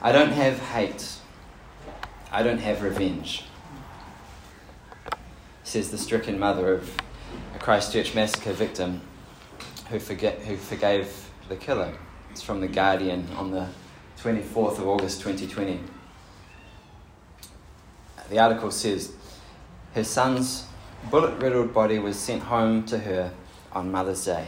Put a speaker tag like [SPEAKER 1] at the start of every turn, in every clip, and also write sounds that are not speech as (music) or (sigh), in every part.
[SPEAKER 1] I don't have hate. I don't have revenge, says the stricken mother of a Christchurch massacre victim who, forget, who forgave the killer. It's from The Guardian on the 24th of August 2020. The article says her son's bullet riddled body was sent home to her on Mother's Day.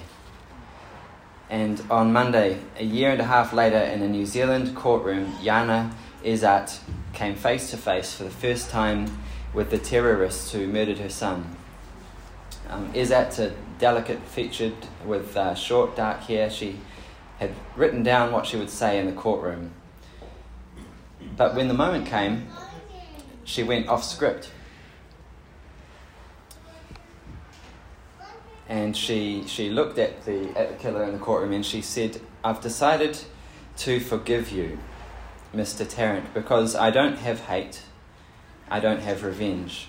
[SPEAKER 1] And on Monday, a year and a half later, in a New Zealand courtroom, Janna Ezat came face to face for the first time with the terrorists who murdered her son. Um, Ezat, a delicate featured with uh, short dark hair, she had written down what she would say in the courtroom. But when the moment came, she went off script. And she, she looked at the, at the killer in the courtroom and she said, I've decided to forgive you, Mr. Tarrant, because I don't have hate, I don't have revenge.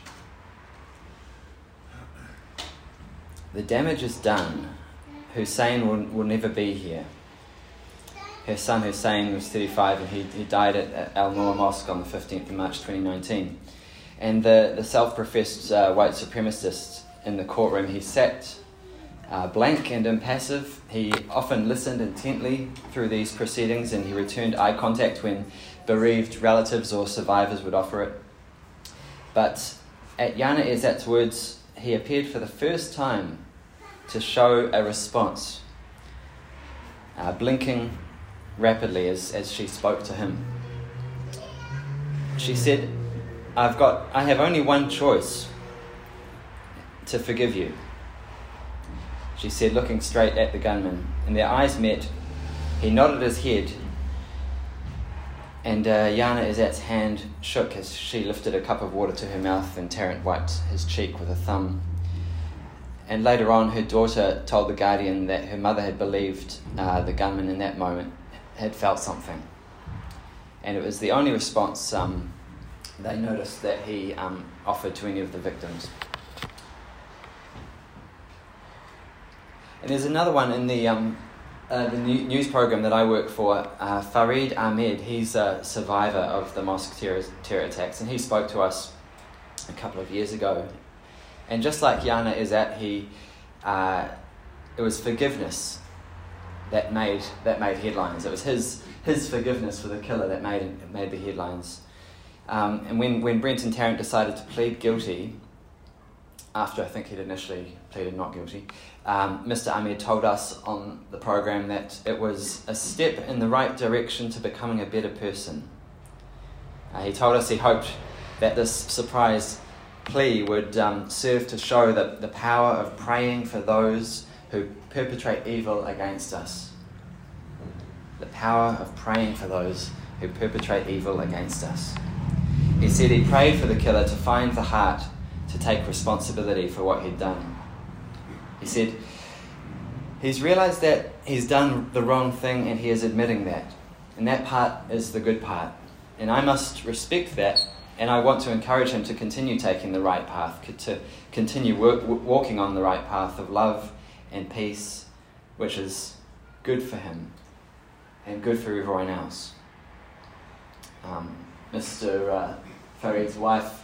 [SPEAKER 1] The damage is done. Hussein will, will never be here. Her son Hussein was 35 and he, he died at Al Noor Mosque on the 15th of March 2019. And the, the self professed uh, white supremacist in the courtroom, he sat uh, blank and impassive. He often listened intently through these proceedings and he returned eye contact when bereaved relatives or survivors would offer it. But at Janna Ezat's words, he appeared for the first time to show a response, uh, blinking rapidly as, as she spoke to him. She said, I've got, I have only one choice to forgive you. She said, looking straight at the gunman, and their eyes met. He nodded his head, and uh, Janna Ezat's hand shook as she lifted a cup of water to her mouth, and Tarrant wiped his cheek with a thumb. And later on, her daughter told the Guardian that her mother had believed uh, the gunman in that moment had felt something. And it was the only response um, they noticed that he um, offered to any of the victims. There's another one in the, um, uh, the news program that I work for, uh, Farid Ahmed. He's a survivor of the mosque terror, terror attacks, and he spoke to us a couple of years ago. And just like Janna Ezat, he, uh, it was forgiveness that made that made headlines. It was his his forgiveness for the killer that made made the headlines. Um, and when when Brenton Tarrant decided to plead guilty, after I think he'd initially pleaded not guilty, um, Mr. Ahmed told us on the program that it was a step in the right direction to becoming a better person. Uh, he told us he hoped that this surprise plea would um, serve to show the, the power of praying for those who perpetrate evil against us. The power of praying for those who perpetrate evil against us. He said he prayed for the killer to find the heart to take responsibility for what he'd done. He said he's realized that he's done the wrong thing and he is admitting that. And that part is the good part. And I must respect that and I want to encourage him to continue taking the right path, to continue work, walking on the right path of love and peace, which is good for him and good for everyone else. Um, Mr. Uh, Farid's wife,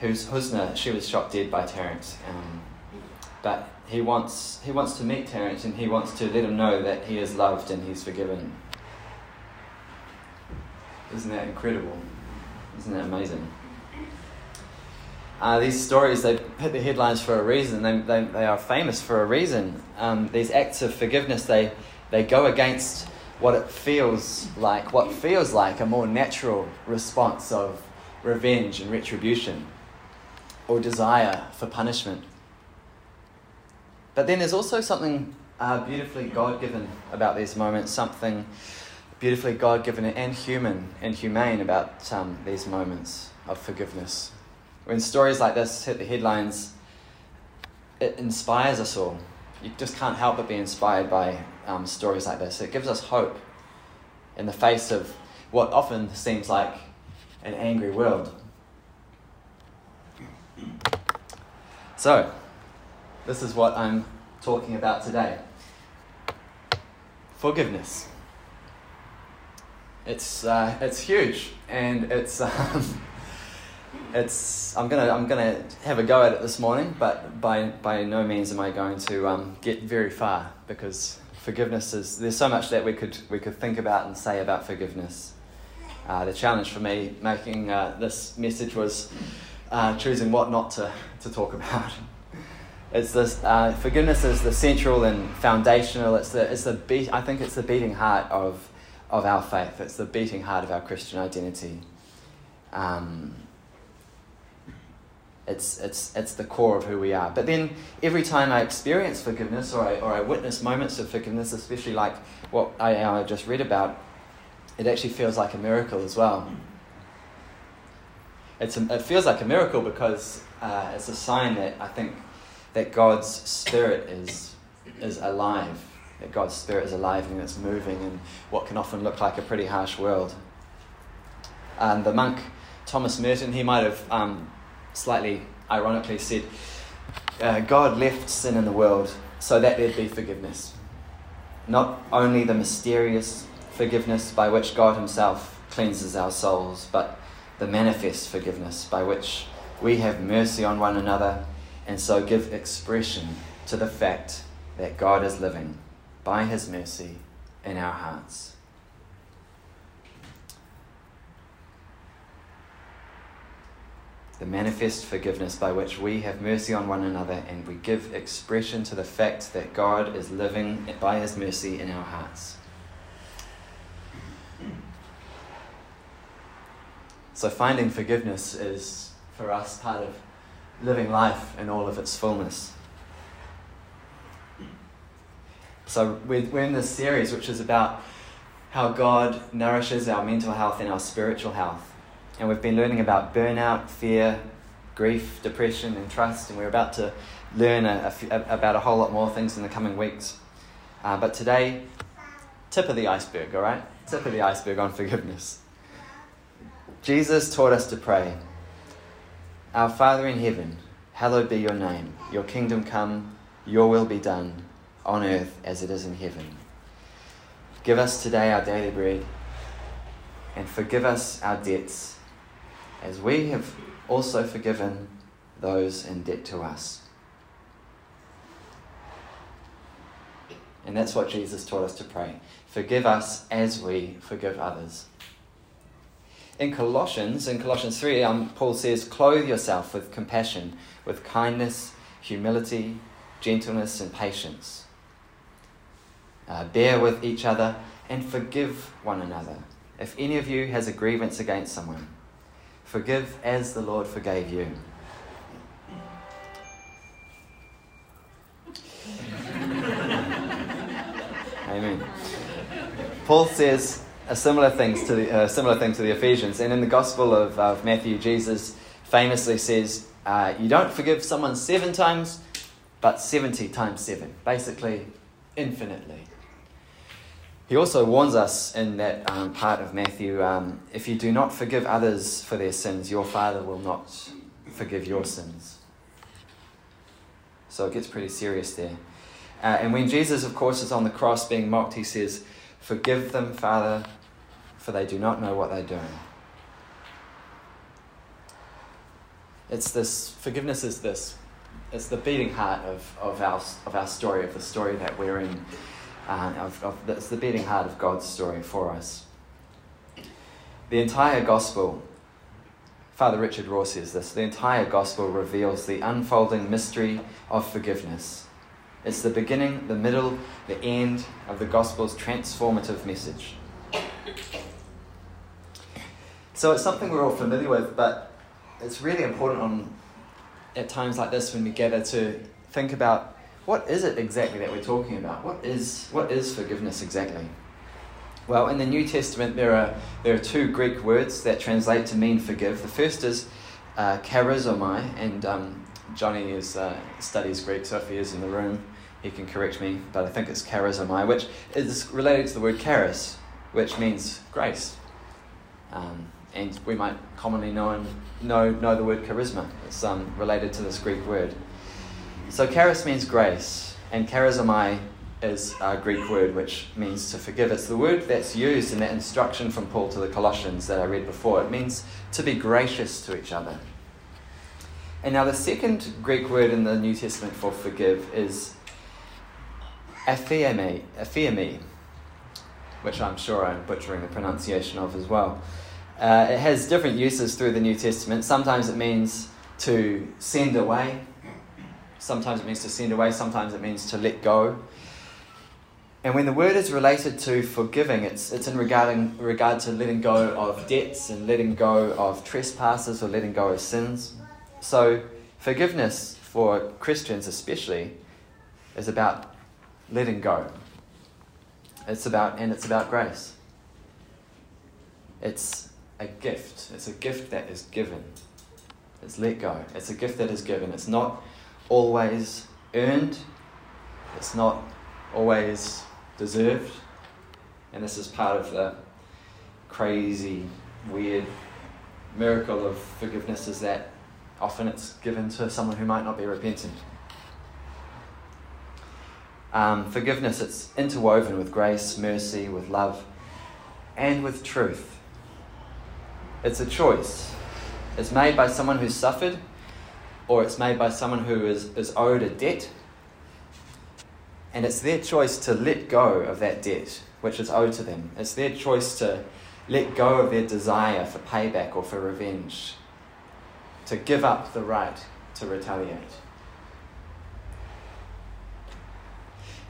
[SPEAKER 1] who's Husna, she was shot dead by Tarrant. Um, but he wants, he wants to meet Tarrant and he wants to let him know that he is loved and he's forgiven. Isn't that incredible? Isn't that amazing? Uh, these stories, they hit the headlines for a reason. They, they, they are famous for a reason. Um, these acts of forgiveness, they, they go against what it feels like, what feels like a more natural response of revenge and retribution or desire for punishment. But then there's also something uh, beautifully God given about these moments, something beautifully God given and human and humane about um, these moments of forgiveness when stories like this hit the headlines, it inspires us all. You just can't help but be inspired by um, stories like this. It gives us hope in the face of what often seems like an angry world. So, this is what I'm talking about today forgiveness. It's, uh, it's huge, and it's, (laughs) um, it's, I'm going to I'm gonna have a go at it this morning, but by, by no means am I going to um, get very far because forgiveness is, there's so much that we could, we could think about and say about forgiveness. Uh, the challenge for me making uh, this message was uh, choosing what not to, to talk about. It's this uh, forgiveness is the central and foundational. It's the it's the beat. I think it's the beating heart of of our faith. It's the beating heart of our Christian identity. Um, it's, it's, it's the core of who we are. But then every time I experience forgiveness or I, or I witness moments of forgiveness, especially like what I, I just read about, it actually feels like a miracle as well. It's a, it feels like a miracle because uh, it's a sign that I think that God's Spirit is, is alive, that God's Spirit is alive and it's moving in what can often look like a pretty harsh world. And the monk Thomas Merton, he might have um, slightly ironically said, uh, God left sin in the world so that there'd be forgiveness. Not only the mysterious forgiveness by which God Himself cleanses our souls, but the manifest forgiveness by which we have mercy on one another and so give expression to the fact that God is living by His mercy in our hearts. The manifest forgiveness by which we have mercy on one another and we give expression to the fact that God is living by His mercy in our hearts. So, finding forgiveness is for us part of living life in all of its fullness. So, we're in this series which is about how God nourishes our mental health and our spiritual health. And we've been learning about burnout, fear, grief, depression, and trust. And we're about to learn a, a, about a whole lot more things in the coming weeks. Uh, but today, tip of the iceberg, all right? Tip of the iceberg on forgiveness. Jesus taught us to pray Our Father in heaven, hallowed be your name. Your kingdom come, your will be done, on earth as it is in heaven. Give us today our daily bread, and forgive us our debts, as we have also forgiven those in debt to us. And that's what Jesus taught us to pray. Forgive us as we forgive others in Colossians, in Colossians 3, um, Paul says, Clothe yourself with compassion, with kindness, humility, gentleness, and patience. Uh, bear with each other and forgive one another. If any of you has a grievance against someone, forgive as the Lord forgave you. (laughs) Amen. Paul says, a similar things to the uh, similar thing to the Ephesians. And in the Gospel of, of Matthew, Jesus famously says, uh, "You don't forgive someone seven times, but seventy times seven. Basically, infinitely." He also warns us in that um, part of Matthew um, if you do not forgive others for their sins, your Father will not forgive your sins. So it gets pretty serious there. Uh, and when Jesus, of course, is on the cross being mocked, he says, Forgive them, Father, for they do not know what they're doing. It's this, forgiveness is this, it's the beating heart of, of, our, of our story, of the story that we're in. Uh, of, of, it's the beating heart of God's story for us. The entire gospel, Father Richard Rohr says this, the entire gospel reveals the unfolding mystery of forgiveness. It's the beginning, the middle, the end of the gospel's transformative message. So it's something we're all familiar with, but it's really important on at times like this when we gather to think about what is it exactly that we're talking about? What is what is forgiveness exactly? Well, in the New Testament, there are there are two Greek words that translate to mean forgive. The first is uh, charizomai, and um, Johnny is uh, studies Greek, so if he is in the room, he can correct me. But I think it's charizomai, which is related to the word charis, which means grace. Um, and we might commonly know, know, know the word charisma. It's um, related to this Greek word. So charis means grace, and charizomai is a Greek word which means to forgive. It's the word that's used in that instruction from Paul to the Colossians that I read before. It means to be gracious to each other. And now, the second Greek word in the New Testament for forgive is aphiemi which I'm sure I'm butchering the pronunciation of as well. Uh, it has different uses through the New Testament. Sometimes it means to send away, sometimes it means to send away, sometimes it means to let go. And when the word is related to forgiving, it's, it's in regarding, regard to letting go of debts and letting go of trespasses or letting go of sins. So, forgiveness for Christians, especially, is about letting go. It's about, and it's about grace. It's a gift. It's a gift that is given. It's let go. It's a gift that is given. It's not always earned. It's not always deserved. And this is part of the crazy, weird miracle of forgiveness is that often it's given to someone who might not be repentant. Um, forgiveness, it's interwoven with grace, mercy, with love, and with truth. It's a choice. It's made by someone who's suffered, or it's made by someone who is, is owed a debt and it's their choice to let go of that debt which is owed to them. It's their choice to let go of their desire for payback or for revenge, to give up the right to retaliate.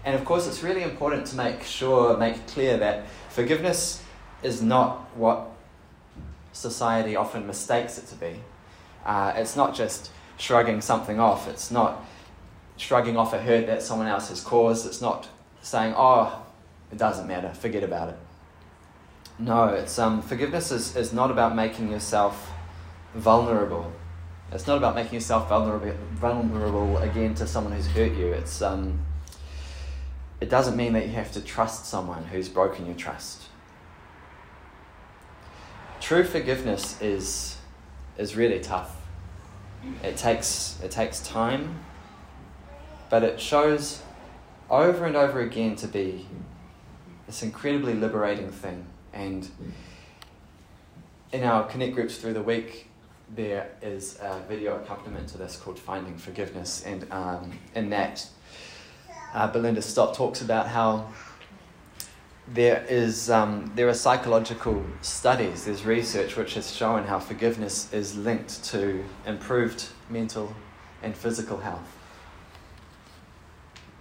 [SPEAKER 1] And of course, it's really important to make sure, make clear that forgiveness is not what society often mistakes it to be. Uh, it's not just shrugging something off, it's not shrugging off a hurt that someone else has caused. It's not saying, oh, it doesn't matter, forget about it. No, it's um, forgiveness is, is not about making yourself vulnerable. It's not about making yourself vulnerable, vulnerable again to someone who's hurt you. It's, um, it doesn't mean that you have to trust someone who's broken your trust. True forgiveness is, is really tough. It takes, it takes time, but it shows over and over again to be this incredibly liberating thing. And in our connect groups through the week, there is a video accompaniment to this called Finding Forgiveness. And um, in that, uh, Belinda Stott talks about how there is um, there are psychological studies, there's research which has shown how forgiveness is linked to improved mental and physical health.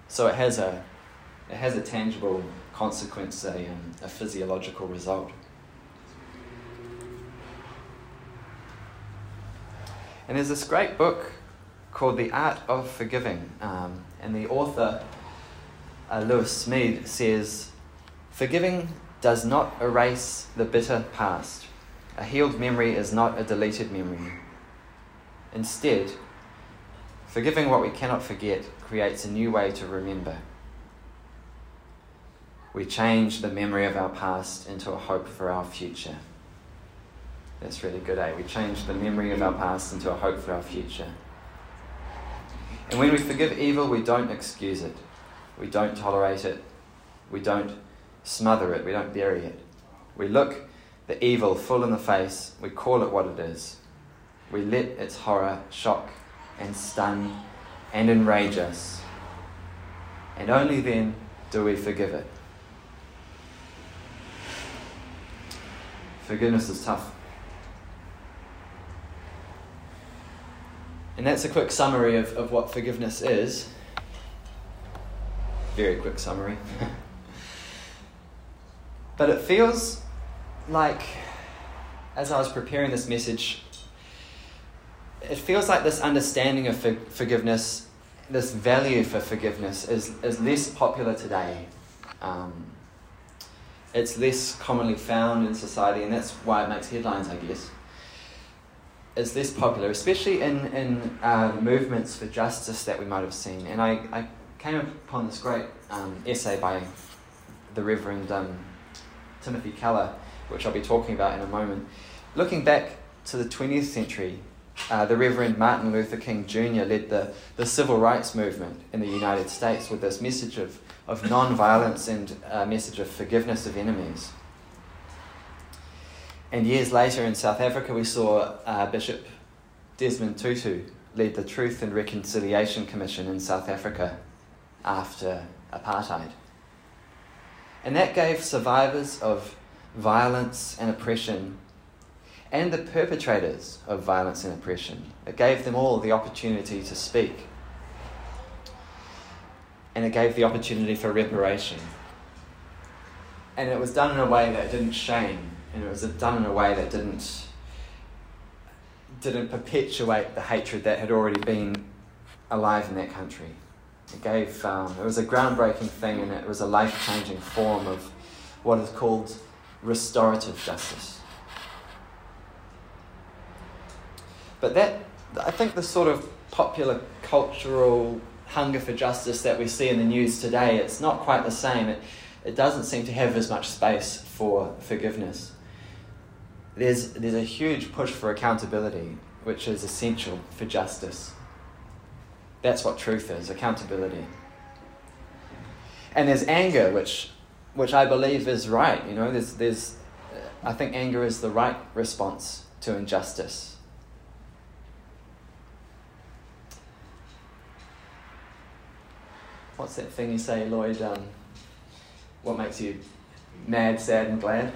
[SPEAKER 1] So it has a, it has a tangible consequence, a, um, a physiological result. And there's this great book called The Art of Forgiving, um, and the author, uh, Lewis Smedes, says, Forgiving does not erase the bitter past. A healed memory is not a deleted memory. Instead, forgiving what we cannot forget creates a new way to remember. We change the memory of our past into a hope for our future. That's really good, eh? We change the memory of our past into a hope for our future. And when we forgive evil, we don't excuse it. We don't tolerate it. We don't smother it. We don't bury it. We look the evil full in the face. We call it what it is. We let its horror shock and stun and enrage us. And only then do we forgive it. Forgiveness is tough. And that's a quick summary of, of what forgiveness is. Very quick summary. (laughs) but it feels like, as I was preparing this message, it feels like this understanding of for- forgiveness, this value for forgiveness, is, is less popular today. Um, it's less commonly found in society, and that's why it makes headlines, I guess. It's less popular, especially in, in uh, movements for justice that we might have seen. And I, I came upon this great um, essay by the Reverend um, Timothy Keller, which I'll be talking about in a moment. Looking back to the 20th century, uh, the Reverend Martin Luther King Jr. led the, the civil rights movement in the United States with this message of of non violence and a message of forgiveness of enemies. And years later in South Africa, we saw uh, Bishop Desmond Tutu lead the Truth and Reconciliation Commission in South Africa after apartheid. And that gave survivors of violence and oppression and the perpetrators of violence and oppression, it gave them all the opportunity to speak. And it gave the opportunity for reparation. And it was done in a way that didn't shame, and it was done in a way that didn't didn't perpetuate the hatred that had already been alive in that country. It gave um, it was a groundbreaking thing, and it was a life changing form of what is called restorative justice. But that I think the sort of popular cultural hunger for justice that we see in the news today, it's not quite the same. It, it doesn't seem to have as much space for forgiveness there's, there's a huge push for accountability, which is essential for justice. That's what truth is accountability. And there's anger, which, which I believe is right. You know, there's, there's, I think anger is the right response to injustice. What's that thing you say, Lloyd? Um, what makes you mad, sad, and glad?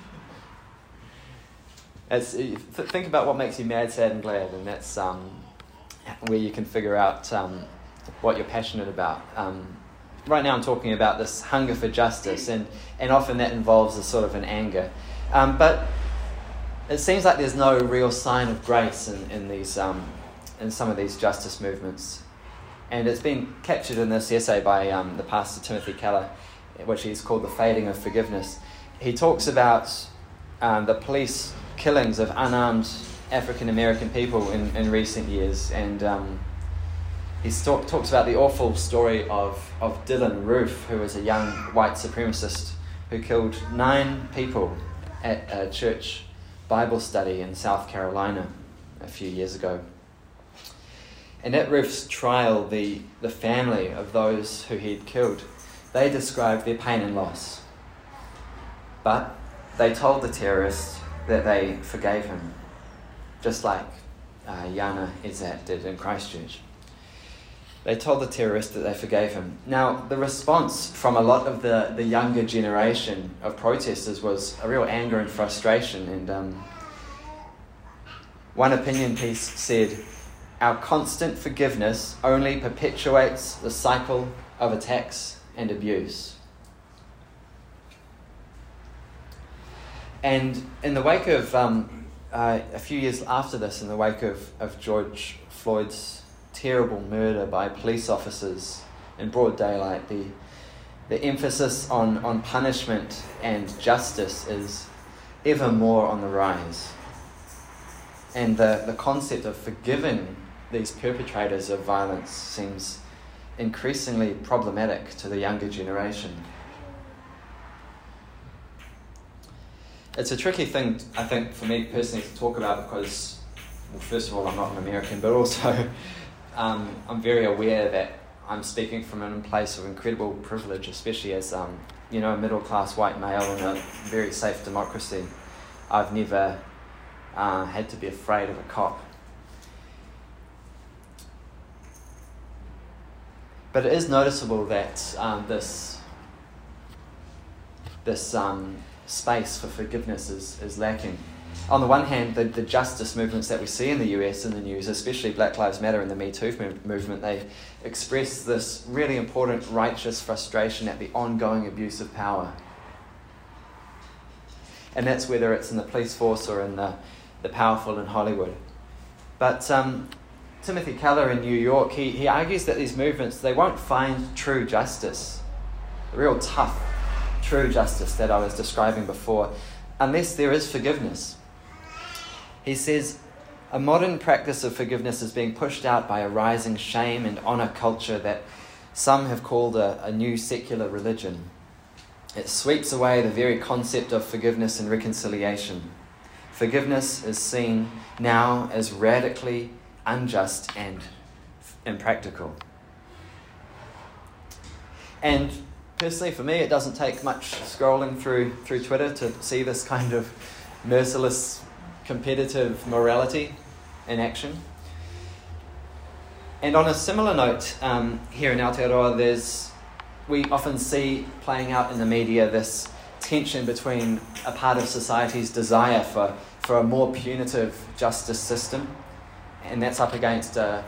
[SPEAKER 1] (laughs) As, think about what makes you mad, sad, and glad, and that's um, where you can figure out um, what you're passionate about. Um, right now, I'm talking about this hunger for justice, and, and often that involves a sort of an anger. Um, but it seems like there's no real sign of grace in, in, these, um, in some of these justice movements. And it's been captured in this essay by um, the pastor Timothy Keller, which he's called The Fading of Forgiveness. He talks about the police killings of unarmed African American people in, in recent years. And um, he talk, talks about the awful story of, of Dylann Roof, who was a young white supremacist who killed nine people at a church Bible study in South Carolina a few years ago. And at Roof's trial, the, the family of those who he'd killed, they described their pain and loss. But they told the terrorists that they forgave him, just like uh, Janna Ezat did in Christchurch. They told the terrorists that they forgave him. Now, the response from a lot of the, the younger generation of protesters was a real anger and frustration. And um, one opinion piece said, Our constant forgiveness only perpetuates the cycle of attacks and abuse. And in the wake of, um, uh, a few years after this, in the wake of, of George Floyd's terrible murder by police officers in broad daylight, the, the emphasis on, on punishment and justice is ever more on the rise. And the, the concept of forgiving these perpetrators of violence seems increasingly problematic to the younger generation. It's a tricky thing, I think, for me personally to talk about because, well, first of all, I'm not an American, but also (laughs) um, I'm very aware that I'm speaking from a place of incredible privilege, especially as um, you know a middle class white male in a very safe democracy. I've never uh, had to be afraid of a cop. But it is noticeable that um, this this um, space for forgiveness is, is lacking. On the one hand, the, the justice movements that we see in the US in the news, especially Black Lives Matter and the Me Too movement, they express this really important righteous frustration at the ongoing abuse of power. And that's whether it's in the police force or in the, the powerful in Hollywood. But um, Timothy Keller in New York, he, he argues that these movements, they won't find true justice, The real tough true justice that I was describing before, unless there is forgiveness. He says, a modern practice of forgiveness is being pushed out by a rising shame and honor culture that some have called a, a new secular religion. It sweeps away the very concept of forgiveness and reconciliation. Forgiveness is seen now as radically unjust and impractical. And personally, for me, it doesn't take much scrolling through, through Twitter to see this kind of merciless competitive morality in action. And on a similar note, um, here in Aotearoa, there's we often see playing out in the media this tension between a part of society's desire for, for a more punitive justice system, and that's up against a,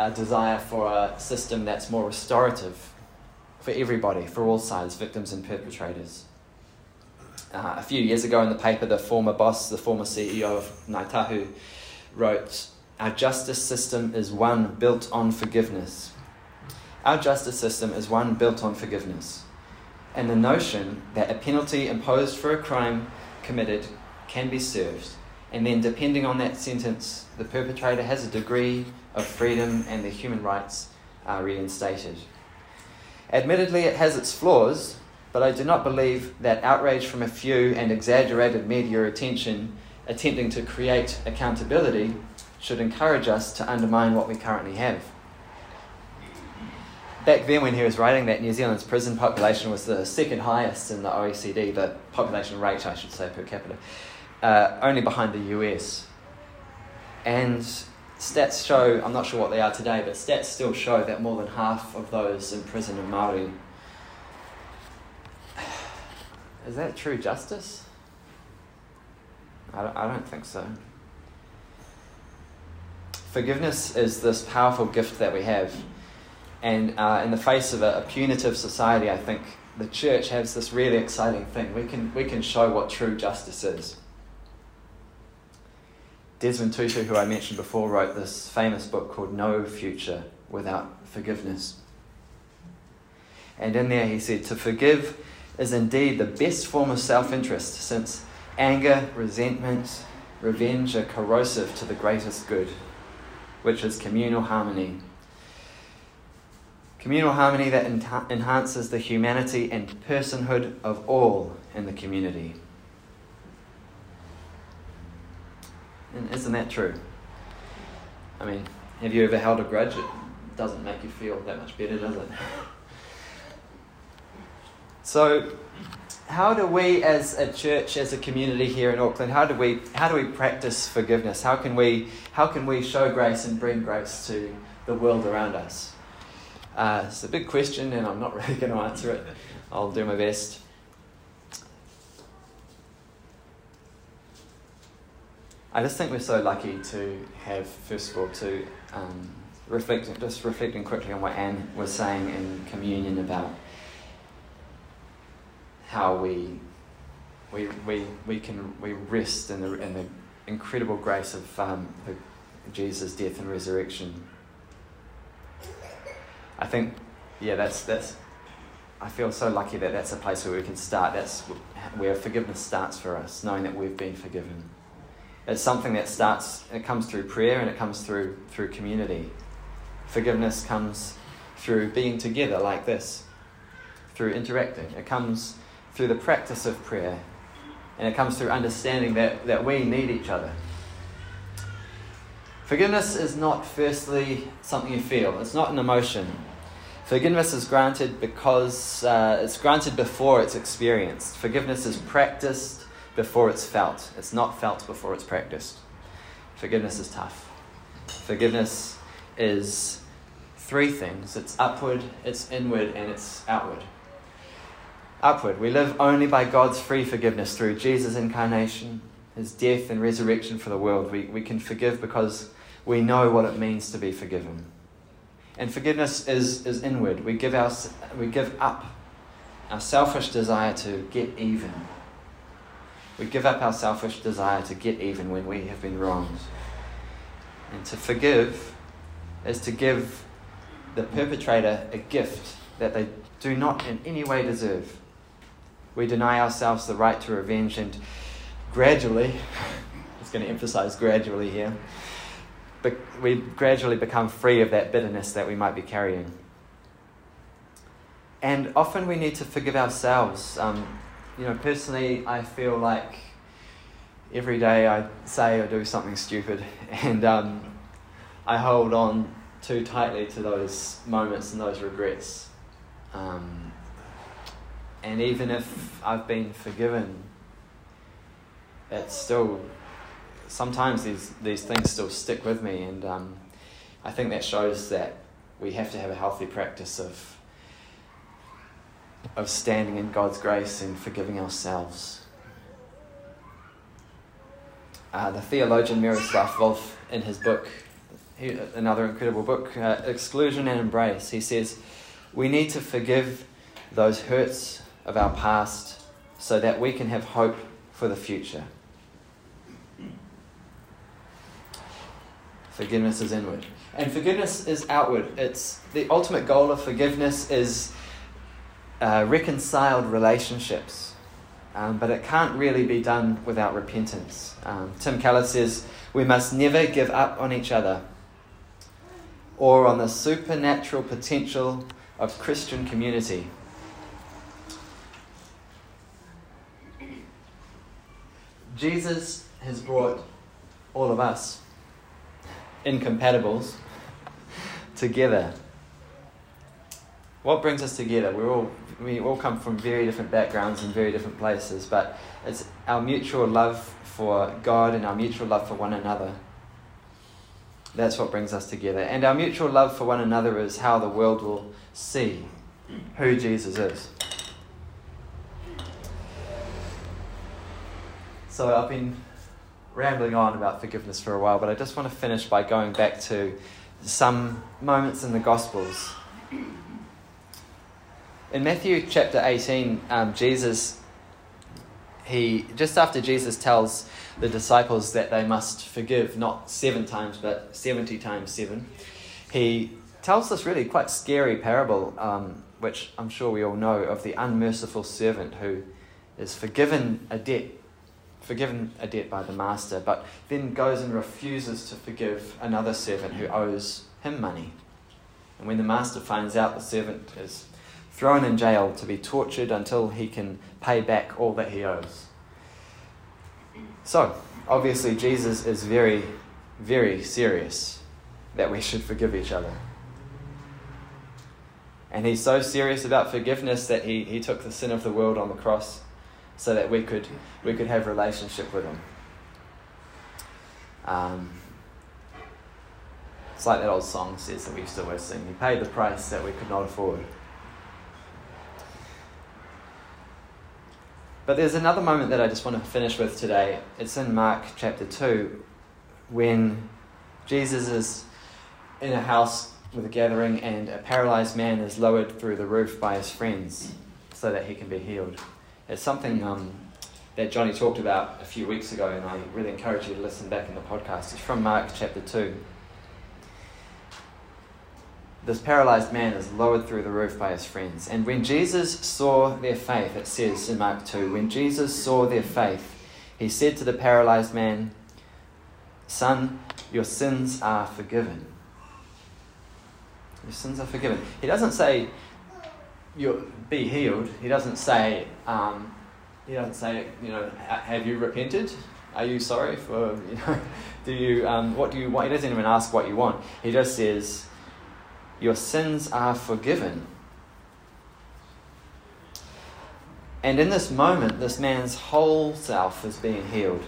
[SPEAKER 1] a desire for a system that's more restorative for everybody, for all sides, victims and perpetrators. Uh, a few years ago in the paper, the former boss, the former CEO of Ngai Tahu, wrote, Our justice system is one built on forgiveness. Our justice system is one built on forgiveness. And the notion that a penalty imposed for a crime committed can be served, and then depending on that sentence, the perpetrator has a degree of freedom and their human rights are reinstated. Admittedly, it has its flaws, but I do not believe that outrage from a few and exaggerated media attention attempting to create accountability should encourage us to undermine what we currently have. Back then, when he was writing that, New Zealand's prison population was the second highest in the OECD, the population rate, I should say, per capita, uh, only behind the US. And stats show, I'm not sure what they are today, but stats still show that more than half of those in prison are Maori (sighs) is that true justice? I don't, I don't think so. Forgiveness is this powerful gift that we have. And uh, in the face of a, a punitive society, I think the church has this really exciting thing. We can, we can show what true justice is. Desmond Tutu, who I mentioned before, wrote this famous book called No Future Without Forgiveness. And in there he said, To forgive is indeed the best form of self interest, since anger, resentment, revenge are corrosive to the greatest good, which is communal harmony. Communal harmony that enhances the humanity and personhood of all in the community. And isn't that true? I mean, have you ever held a grudge? It doesn't make you feel that much better, does it? So, how do we, as a church, as a community here in Auckland, how do we how do we practice forgiveness? How can we how can we show grace and bring grace to the world around us? Uh, it's a big question, and I'm not (laughs) really going to answer it. I'll do my best. I just think we're so lucky to have, first of all, to um, reflect, just reflecting quickly on what Anne was saying in communion about how we, we, we, we can we rest in the, in the incredible grace of um, the, Jesus' death and resurrection. I think, yeah, that's, that's, I feel so lucky that that's a place where we can start. That's where forgiveness starts for us, knowing that we've been forgiven. It's something that starts, it comes through prayer and it comes through, through community. Forgiveness comes through being together like this, through interacting. It comes through the practice of prayer. And it comes through understanding that, that we need each other. Forgiveness is not, firstly, something you feel, it's not an emotion. Forgiveness is granted because uh, it's granted before it's experienced. Forgiveness is practiced before it's felt. It's not felt before it's practiced. Forgiveness is tough. Forgiveness is three things it's upward, it's inward, and it's outward upward. We live only by God's free forgiveness through Jesus' incarnation, his death and resurrection for the world. We, we can forgive because we know what it means to be forgiven. And forgiveness is, is inward. We give, our, we give up our selfish desire to get even. We give up our selfish desire to get even when we have been wronged. And to forgive is to give the perpetrator a gift that they do not in any way deserve. We deny ourselves the right to revenge and gradually, (laughs) just going to emphasize gradually here, but we gradually become free of that bitterness that we might be carrying. And often we need to forgive ourselves. Um, you know, personally, I feel like every day I say or do something stupid, (laughs) and um, I hold on too tightly to those moments and those regrets. Um, and even if I've been forgiven, it's still sometimes these these things still stick with me, and um, I think that shows that we have to have a healthy practice of of standing in God's grace and forgiving ourselves. Uh, the theologian Miroslav Volf, in his book, he, another incredible book, uh, Exclusion and Embrace, he says, We need to forgive those hurts of our past so that we can have hope for the future. Forgiveness is inward. And forgiveness is outward. It's the ultimate goal of forgiveness is uh, reconciled relationships. Um, but it can't really be done without repentance. Um, Tim Keller says, We must never give up on each other or on the supernatural potential of Christian community. Jesus has brought all of us incompatibles (laughs) together. What brings us together? We're all we all come from very different backgrounds and very different places, but it's our mutual love for God and our mutual love for one another. That's what brings us together. And our mutual love for one another is how the world will see who Jesus is. So I've been rambling on about forgiveness for a while, but I just want to finish by going back to some moments in the Gospels. In Matthew chapter 18, um, Jesus, he just after Jesus tells the disciples that they must forgive not seven times but 70 times seven, he tells this really quite scary parable, um, which I'm sure we all know, of the unmerciful servant who is forgiven a debt forgiven a debt by the master, but then goes and refuses to forgive another servant who owes him money. And when the master finds out, the servant is thrown in jail to be tortured until he can pay back all that he owes. So, obviously, Jesus is very, very serious that we should forgive each other. And he's so serious about forgiveness that he, he took the sin of the world on the cross so that we could, we could have relationship with Him. Um, it's like that old song says that we used to always sing. He paid the price that we could not afford. But there's another moment that I just want to finish with today. It's in Mark chapter 2 when Jesus is in a house with a gathering and a paralyzed man is lowered through the roof by his friends so that he can be healed. It's something um, that Johnny talked about a few weeks ago, and I really encourage you to listen back in the podcast. It's from Mark chapter 2. This paralyzed man is lowered through the roof by his friends. And when Jesus saw their faith, it says in Mark 2, when Jesus saw their faith, he said to the paralyzed man, Son, your sins are forgiven. Your sins are forgiven. He doesn't say, you be healed. He doesn't say, um, he doesn't say, you know, have you repented? Are you sorry for, you know, (laughs) do you, um, what do you want? He doesn't even ask what you want. He just says, your sins are forgiven. And in this moment, this man's whole self is being healed.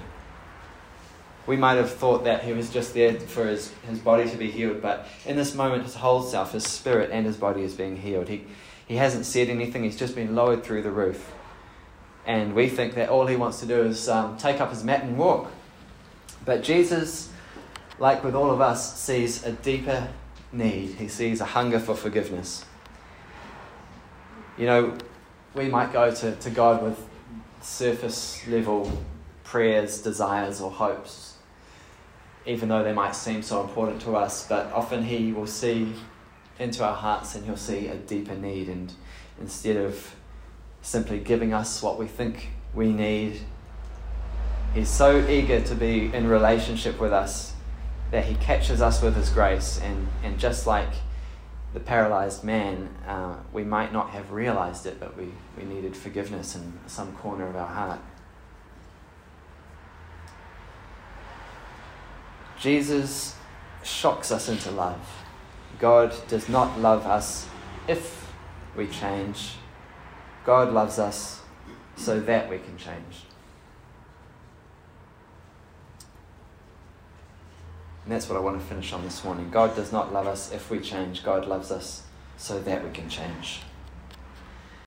[SPEAKER 1] We might have thought that he was just there for his, his body to be healed, but in this moment, his whole self, his spirit and his body is being healed. He, he hasn't said anything, he's just been lowered through the roof. And we think that all he wants to do is um, take up his mat and walk. But Jesus, like with all of us, sees a deeper need. He sees a hunger for forgiveness. You know, we might go to, to God with surface level prayers, desires, or hopes, even though they might seem so important to us, but often He will see into our hearts and He'll see a deeper need. And instead of simply giving us what we think we need, He's so eager to be in relationship with us that He catches us with His grace. And, and just like the paralyzed man, uh, we might not have realized it, but we, we needed forgiveness in some corner of our heart. Jesus shocks us into love. God does not love us if we change. God loves us so that we can change. And that's what I want to finish on this morning. God does not love us if we change, God loves us so that we can change.